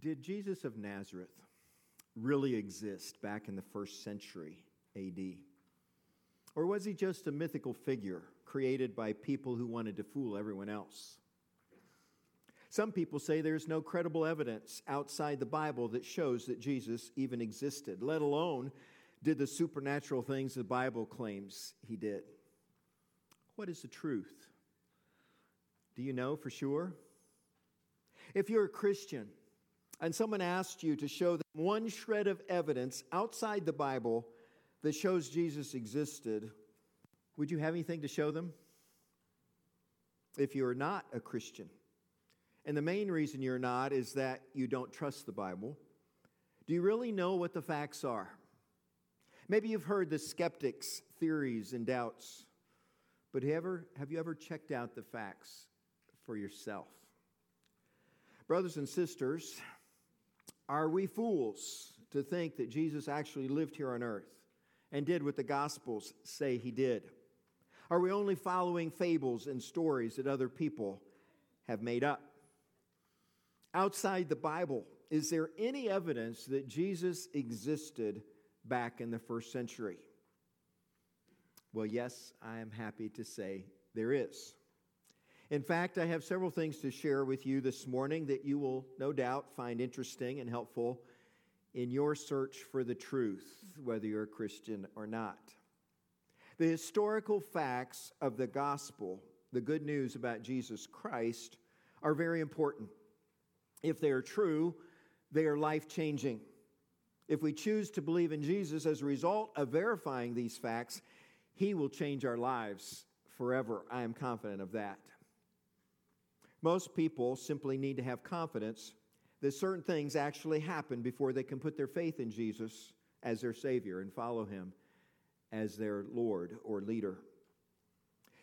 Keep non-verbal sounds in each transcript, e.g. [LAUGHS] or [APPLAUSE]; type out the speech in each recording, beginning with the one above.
Did Jesus of Nazareth really exist back in the first century AD? Or was he just a mythical figure created by people who wanted to fool everyone else? Some people say there's no credible evidence outside the Bible that shows that Jesus even existed, let alone did the supernatural things the Bible claims he did. What is the truth? Do you know for sure? If you're a Christian and someone asked you to show them one shred of evidence outside the Bible that shows Jesus existed, would you have anything to show them? If you're not a Christian, and the main reason you're not is that you don't trust the Bible, do you really know what the facts are? Maybe you've heard the skeptics' theories and doubts, but ever, have you ever checked out the facts for yourself? Brothers and sisters, are we fools to think that Jesus actually lived here on earth and did what the Gospels say he did? Are we only following fables and stories that other people have made up? Outside the Bible, is there any evidence that Jesus existed back in the first century? Well, yes, I am happy to say there is. In fact, I have several things to share with you this morning that you will no doubt find interesting and helpful in your search for the truth, whether you're a Christian or not. The historical facts of the gospel, the good news about Jesus Christ, are very important. If they are true, they are life changing. If we choose to believe in Jesus as a result of verifying these facts, He will change our lives forever. I am confident of that. Most people simply need to have confidence that certain things actually happen before they can put their faith in Jesus as their Savior and follow Him as their Lord or leader.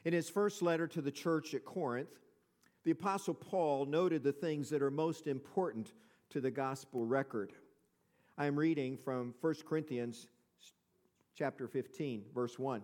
In his first letter to the church at Corinth, the Apostle Paul noted the things that are most important to the gospel record. I am reading from 1 Corinthians chapter 15, verse 1.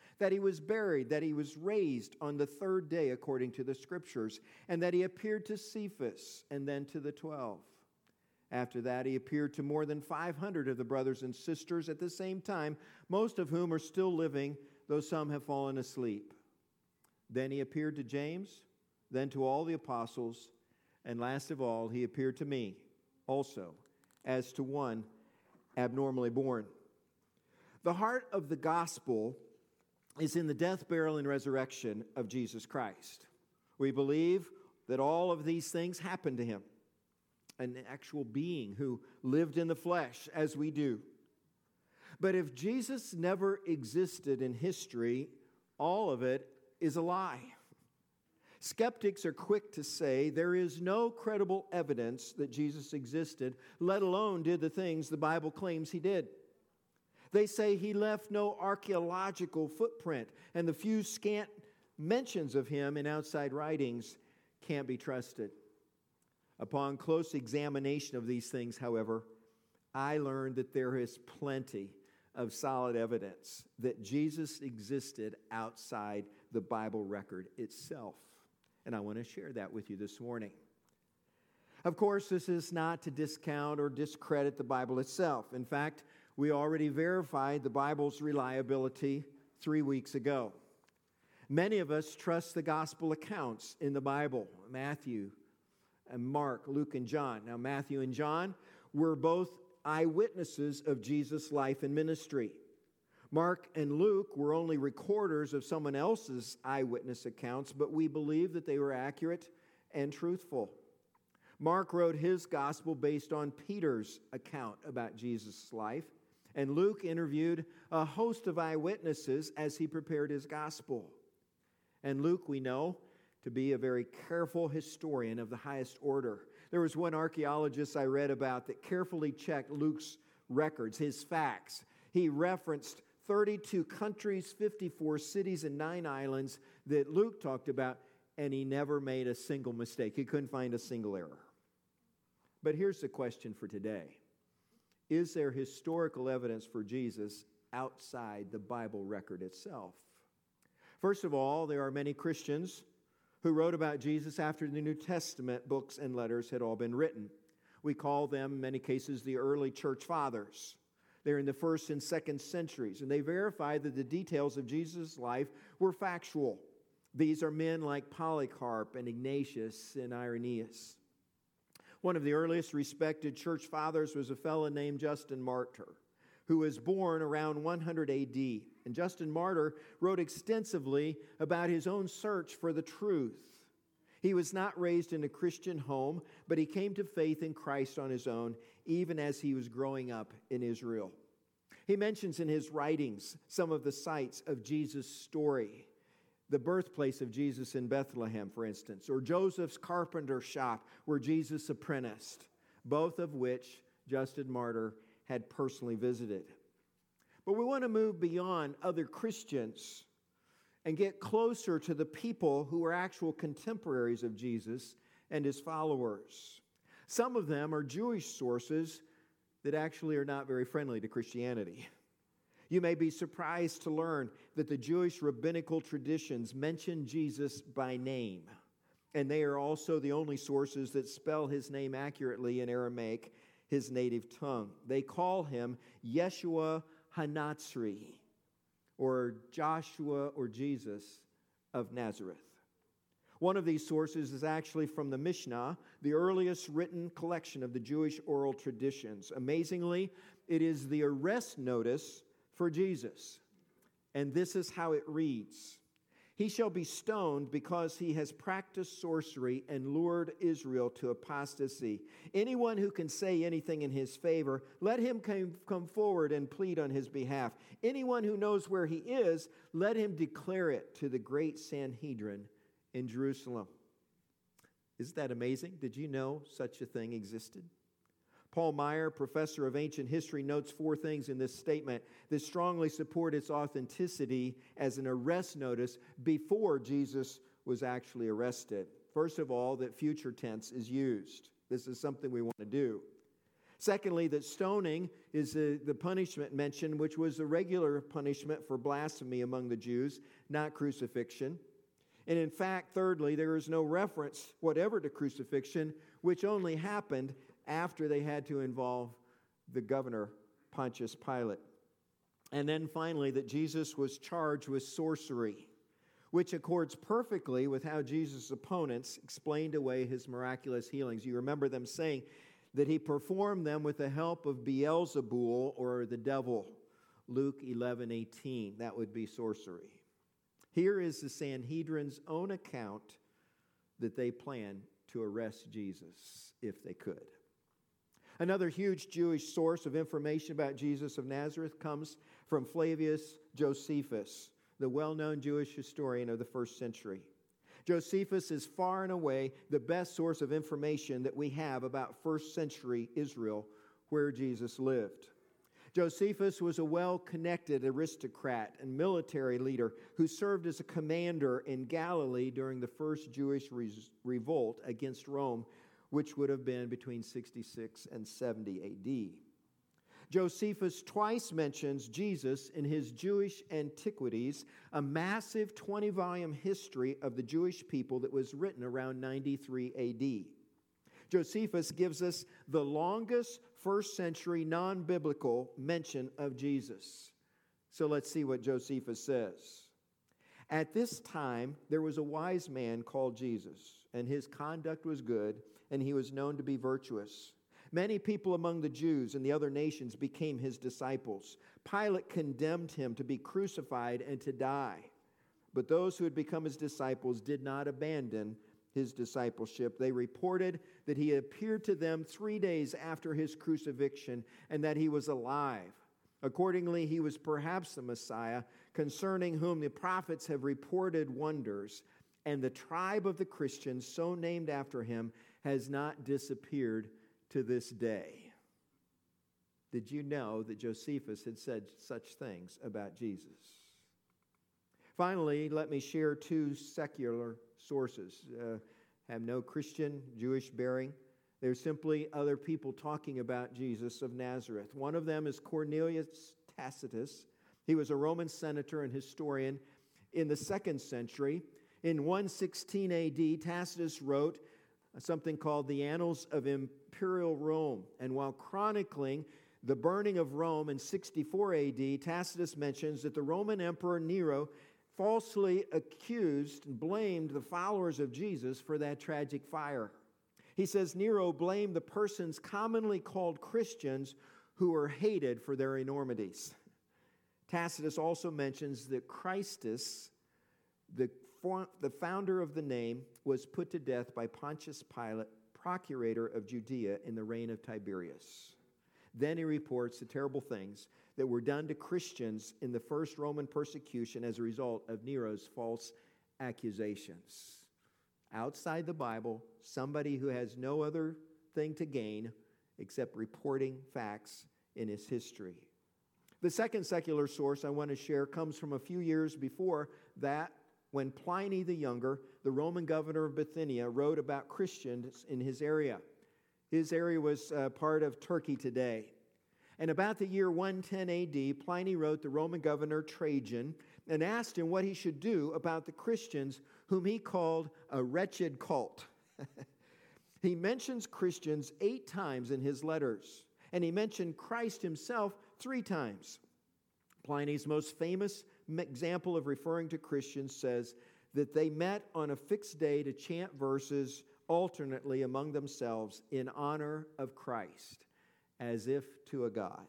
that he was buried, that he was raised on the third day according to the scriptures, and that he appeared to Cephas and then to the twelve. After that, he appeared to more than 500 of the brothers and sisters at the same time, most of whom are still living, though some have fallen asleep. Then he appeared to James, then to all the apostles, and last of all, he appeared to me also, as to one abnormally born. The heart of the gospel is in the death, burial, and resurrection of Jesus Christ. We believe that all of these things happened to him, an actual being who lived in the flesh as we do. But if Jesus never existed in history, all of it is a lie. Skeptics are quick to say there is no credible evidence that Jesus existed, let alone did the things the Bible claims he did. They say he left no archaeological footprint, and the few scant mentions of him in outside writings can't be trusted. Upon close examination of these things, however, I learned that there is plenty of solid evidence that Jesus existed outside the Bible record itself. And I want to share that with you this morning. Of course, this is not to discount or discredit the Bible itself. In fact, we already verified the Bible's reliability three weeks ago. Many of us trust the gospel accounts in the Bible Matthew and Mark, Luke, and John. Now, Matthew and John were both eyewitnesses of Jesus' life and ministry. Mark and Luke were only recorders of someone else's eyewitness accounts, but we believe that they were accurate and truthful. Mark wrote his gospel based on Peter's account about Jesus' life. And Luke interviewed a host of eyewitnesses as he prepared his gospel. And Luke, we know, to be a very careful historian of the highest order. There was one archaeologist I read about that carefully checked Luke's records, his facts. He referenced 32 countries, 54 cities, and nine islands that Luke talked about, and he never made a single mistake. He couldn't find a single error. But here's the question for today Is there historical evidence for Jesus outside the Bible record itself? First of all, there are many Christians who wrote about Jesus after the New Testament books and letters had all been written. We call them, in many cases, the early church fathers. They're in the first and second centuries, and they verified that the details of Jesus' life were factual. These are men like Polycarp and Ignatius and Irenaeus. One of the earliest respected church fathers was a fellow named Justin Martyr, who was born around 100 AD. And Justin Martyr wrote extensively about his own search for the truth. He was not raised in a Christian home, but he came to faith in Christ on his own, even as he was growing up in Israel. He mentions in his writings some of the sites of Jesus' story the birthplace of Jesus in Bethlehem, for instance, or Joseph's carpenter shop where Jesus apprenticed, both of which Justin Martyr had personally visited. But we want to move beyond other Christians and get closer to the people who were actual contemporaries of Jesus and his followers. Some of them are Jewish sources that actually are not very friendly to Christianity. You may be surprised to learn that the Jewish rabbinical traditions mention Jesus by name, and they are also the only sources that spell his name accurately in Aramaic, his native tongue. They call him Yeshua Hanatzri, or Joshua or Jesus of Nazareth. One of these sources is actually from the Mishnah, the earliest written collection of the Jewish oral traditions. Amazingly, it is the arrest notice for Jesus. And this is how it reads He shall be stoned because he has practiced sorcery and lured Israel to apostasy. Anyone who can say anything in his favor, let him come forward and plead on his behalf. Anyone who knows where he is, let him declare it to the great Sanhedrin in Jerusalem. Isn't that amazing? Did you know such a thing existed? Paul Maier, professor of ancient history, notes four things in this statement that strongly support its authenticity as an arrest notice before Jesus was actually arrested. First of all, that future tense is used. This is something we want to do. Secondly, that stoning is the, the punishment mentioned, which was a regular punishment for blasphemy among the Jews, not crucifixion. And in fact, thirdly, there is no reference whatever to crucifixion, which only happened after they had to involve the governor, Pontius Pilate. And then finally, that Jesus was charged with sorcery, which accords perfectly with how Jesus' opponents explained away his miraculous healings. You remember them saying that he performed them with the help of Beelzebul or the devil. Luke 11 18. That would be sorcery. Here is the Sanhedrin's own account that they planned to arrest Jesus if they could. Another huge Jewish source of information about Jesus of Nazareth comes from Flavius Josephus, the well known Jewish historian of the first century. Josephus is far and away the best source of information that we have about first century Israel where Jesus lived. Josephus was a well connected aristocrat and military leader who served as a commander in Galilee during the first Jewish re- revolt against Rome, which would have been between 66 and 70 AD. Josephus twice mentions Jesus in his Jewish Antiquities, a massive 20 volume history of the Jewish people that was written around 93 AD. Josephus gives us the longest first century non biblical mention of Jesus. So let's see what Josephus says. At this time, there was a wise man called Jesus, and his conduct was good, and he was known to be virtuous. Many people among the Jews and the other nations became his disciples. Pilate condemned him to be crucified and to die. But those who had become his disciples did not abandon his discipleship. They reported that he appeared to them three days after his crucifixion and that he was alive. Accordingly, he was perhaps the Messiah, concerning whom the prophets have reported wonders, and the tribe of the Christians, so named after him, has not disappeared to this day. Did you know that Josephus had said such things about Jesus? Finally, let me share two secular sources. Uh, have no Christian, Jewish bearing. They're simply other people talking about Jesus of Nazareth. One of them is Cornelius Tacitus. He was a Roman senator and historian in the second century. In 116 AD, Tacitus wrote something called the Annals of Imperial Rome. And while chronicling the burning of Rome in 64 AD, Tacitus mentions that the Roman Emperor Nero falsely accused and blamed the followers of Jesus for that tragic fire. He says Nero blamed the persons commonly called Christians who were hated for their enormities. Tacitus also mentions that Christus, the, the founder of the name, was put to death by Pontius Pilate, procurator of Judea, in the reign of Tiberius. Then he reports the terrible things that were done to Christians in the first Roman persecution as a result of Nero's false accusations. Outside the Bible, somebody who has no other thing to gain except reporting facts in his history. The second secular source I want to share comes from a few years before that when Pliny the Younger, the Roman governor of Bithynia, wrote about Christians in his area. His area was uh, part of Turkey today. And about the year 110 AD, Pliny wrote the Roman governor Trajan and asked him what he should do about the Christians whom he called a wretched cult. [LAUGHS] he mentions Christians eight times in his letters, and he mentioned Christ himself three times. Pliny's most famous example of referring to Christians says that they met on a fixed day to chant verses alternately among themselves in honor of Christ, as if to a God.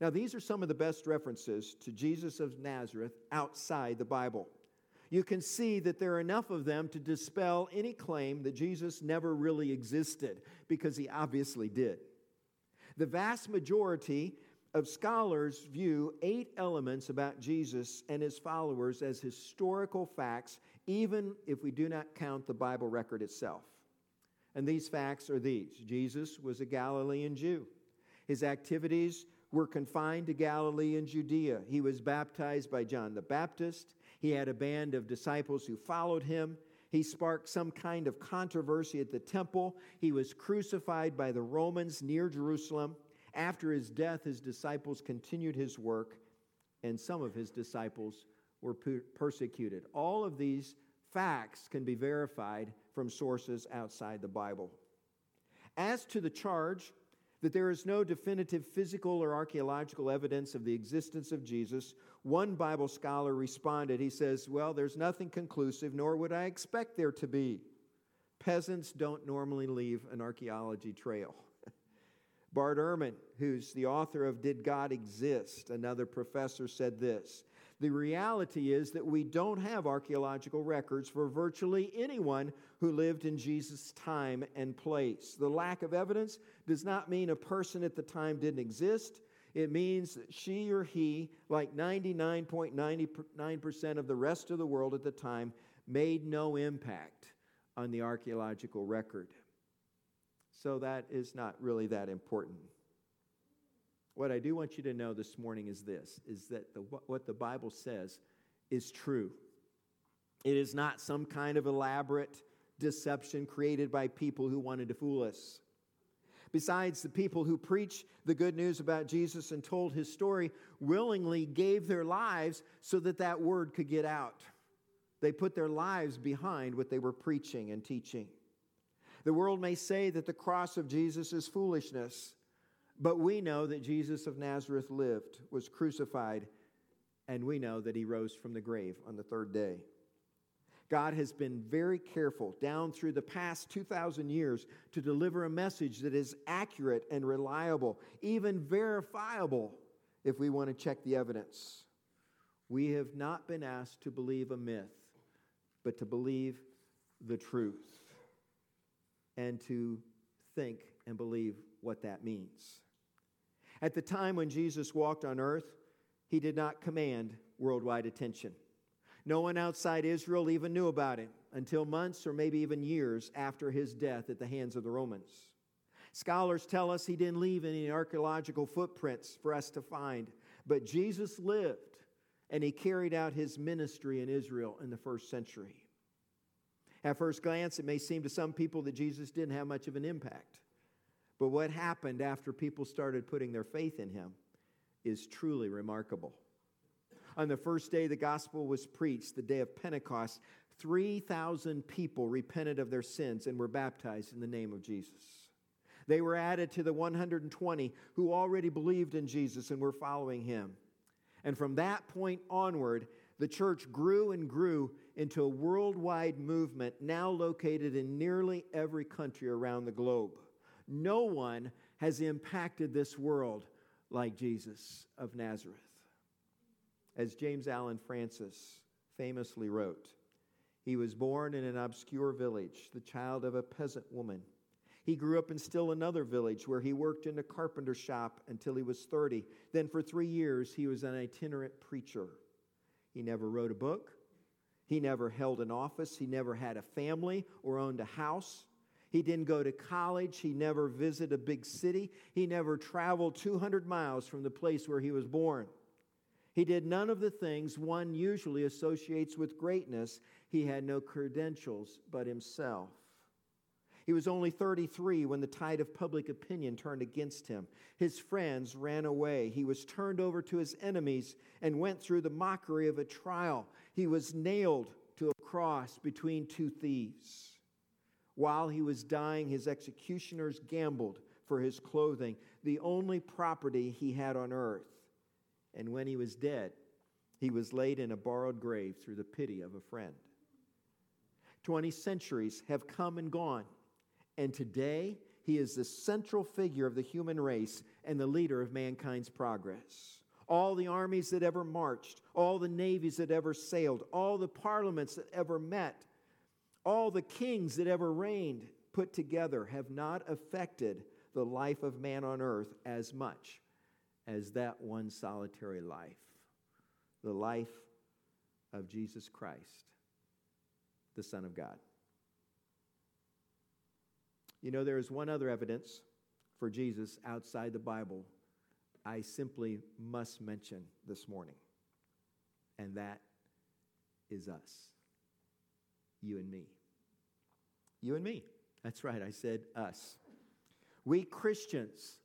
Now, these are some of the best references to Jesus of Nazareth outside the Bible. You can see that there are enough of them to dispel any claim that Jesus never really existed, because he obviously did. The vast majority of scholars view eight elements about Jesus and his followers as historical facts, even if we do not count the Bible record itself. And these facts are these Jesus was a Galilean Jew. His activities were confined to Galilee and Judea. He was baptized by John the Baptist. He had a band of disciples who followed him. He sparked some kind of controversy at the temple. He was crucified by the Romans near Jerusalem. After his death, his disciples continued his work, and some of his disciples were persecuted. All of these facts can be verified from sources outside the Bible. As to the charge that there is no definitive physical or archaeological evidence of the existence of Jesus, one Bible scholar responded. He says, Well, there's nothing conclusive, nor would I expect there to be. Peasants don't normally leave an archaeology trail. [LAUGHS] Bart Ehrman, who's the author of Did God Exist? Another professor said this The reality is that we don't have archaeological records for virtually anyone who lived in Jesus' time and place. The lack of evidence does not mean a person at the time didn't exist. It means that she or he, like 99.99% of the rest of the world at the time, made no impact on the archaeological record. So that is not really that important. What I do want you to know this morning is this is that the, what the Bible says is true. It is not some kind of elaborate deception created by people who wanted to fool us. Besides, the people who preached the good news about Jesus and told his story willingly gave their lives so that that word could get out. They put their lives behind what they were preaching and teaching. The world may say that the cross of Jesus is foolishness, but we know that Jesus of Nazareth lived, was crucified, and we know that he rose from the grave on the third day. God has been very careful down through the past 2,000 years to deliver a message that is accurate and reliable, even verifiable if we want to check the evidence. We have not been asked to believe a myth, but to believe the truth and to think and believe what that means. At the time when Jesus walked on earth, he did not command worldwide attention. No one outside Israel even knew about him until months or maybe even years after his death at the hands of the Romans. Scholars tell us he didn't leave any archaeological footprints for us to find, but Jesus lived and he carried out his ministry in Israel in the first century. At first glance, it may seem to some people that Jesus didn't have much of an impact. But what happened after people started putting their faith in him is truly remarkable. On the first day the gospel was preached, the day of Pentecost, 3,000 people repented of their sins and were baptized in the name of Jesus. They were added to the 120 who already believed in Jesus and were following him. And from that point onward, the church grew and grew into a worldwide movement now located in nearly every country around the globe. No one has impacted this world like Jesus of Nazareth. As James Allan Francis famously wrote, he was born in an obscure village, the child of a peasant woman. He grew up in still another village where he worked in a carpenter shop until he was 30. Then, for three years, he was an itinerant preacher. He never wrote a book, he never held an office, he never had a family or owned a house. He didn't go to college. He never visited a big city. He never traveled 200 miles from the place where he was born. He did none of the things one usually associates with greatness. He had no credentials but himself. He was only 33 when the tide of public opinion turned against him. His friends ran away. He was turned over to his enemies and went through the mockery of a trial. He was nailed to a cross between two thieves. While he was dying, his executioners gambled for his clothing, the only property he had on earth. And when he was dead, he was laid in a borrowed grave through the pity of a friend. Twenty centuries have come and gone, and today he is the central figure of the human race and the leader of mankind's progress. All the armies that ever marched, all the navies that ever sailed, all the parliaments that ever met, all the kings that ever reigned put together have not affected the life of man on earth as much as that one solitary life the life of Jesus Christ, the Son of God. You know, there is one other evidence for Jesus outside the Bible I simply must mention this morning, and that is us, you and me. You and me. That's right, I said us. We Christians,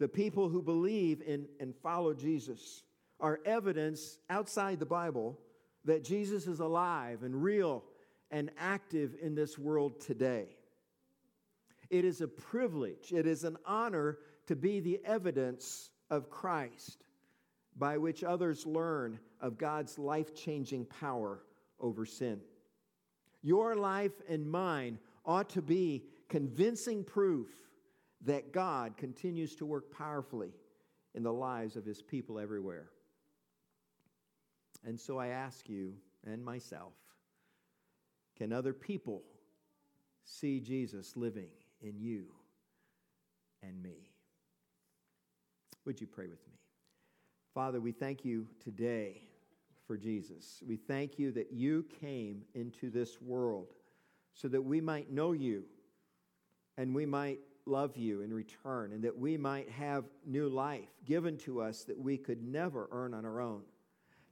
the people who believe in and follow Jesus, are evidence outside the Bible that Jesus is alive and real and active in this world today. It is a privilege, it is an honor to be the evidence of Christ by which others learn of God's life changing power over sin. Your life and mine ought to be convincing proof that God continues to work powerfully in the lives of his people everywhere. And so I ask you and myself can other people see Jesus living in you and me? Would you pray with me? Father, we thank you today for Jesus. We thank you that you came into this world so that we might know you and we might love you in return, and that we might have new life given to us that we could never earn on our own.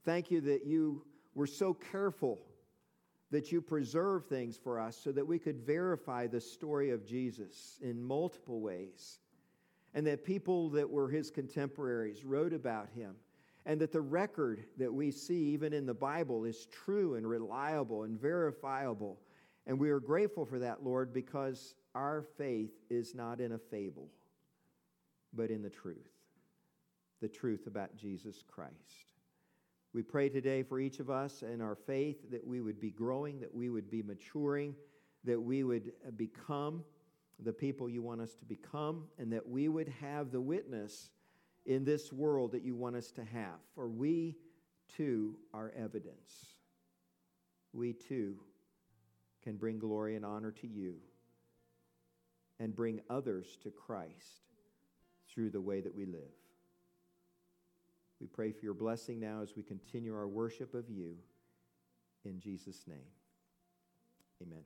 Thank you that you were so careful that you preserve things for us so that we could verify the story of Jesus in multiple ways, and that people that were his contemporaries wrote about him, and that the record that we see, even in the Bible, is true and reliable and verifiable and we are grateful for that, Lord, because our faith is not in a fable, but in the truth the truth about Jesus Christ. We pray today for each of us and our faith that we would be growing, that we would be maturing, that we would uh, become the people you want us to become, and that we would have the witness in this world that you want us to have. For we too are evidence. We too can bring glory and honor to you and bring others to Christ through the way that we live. We pray for your blessing now as we continue our worship of you. In Jesus' name, amen.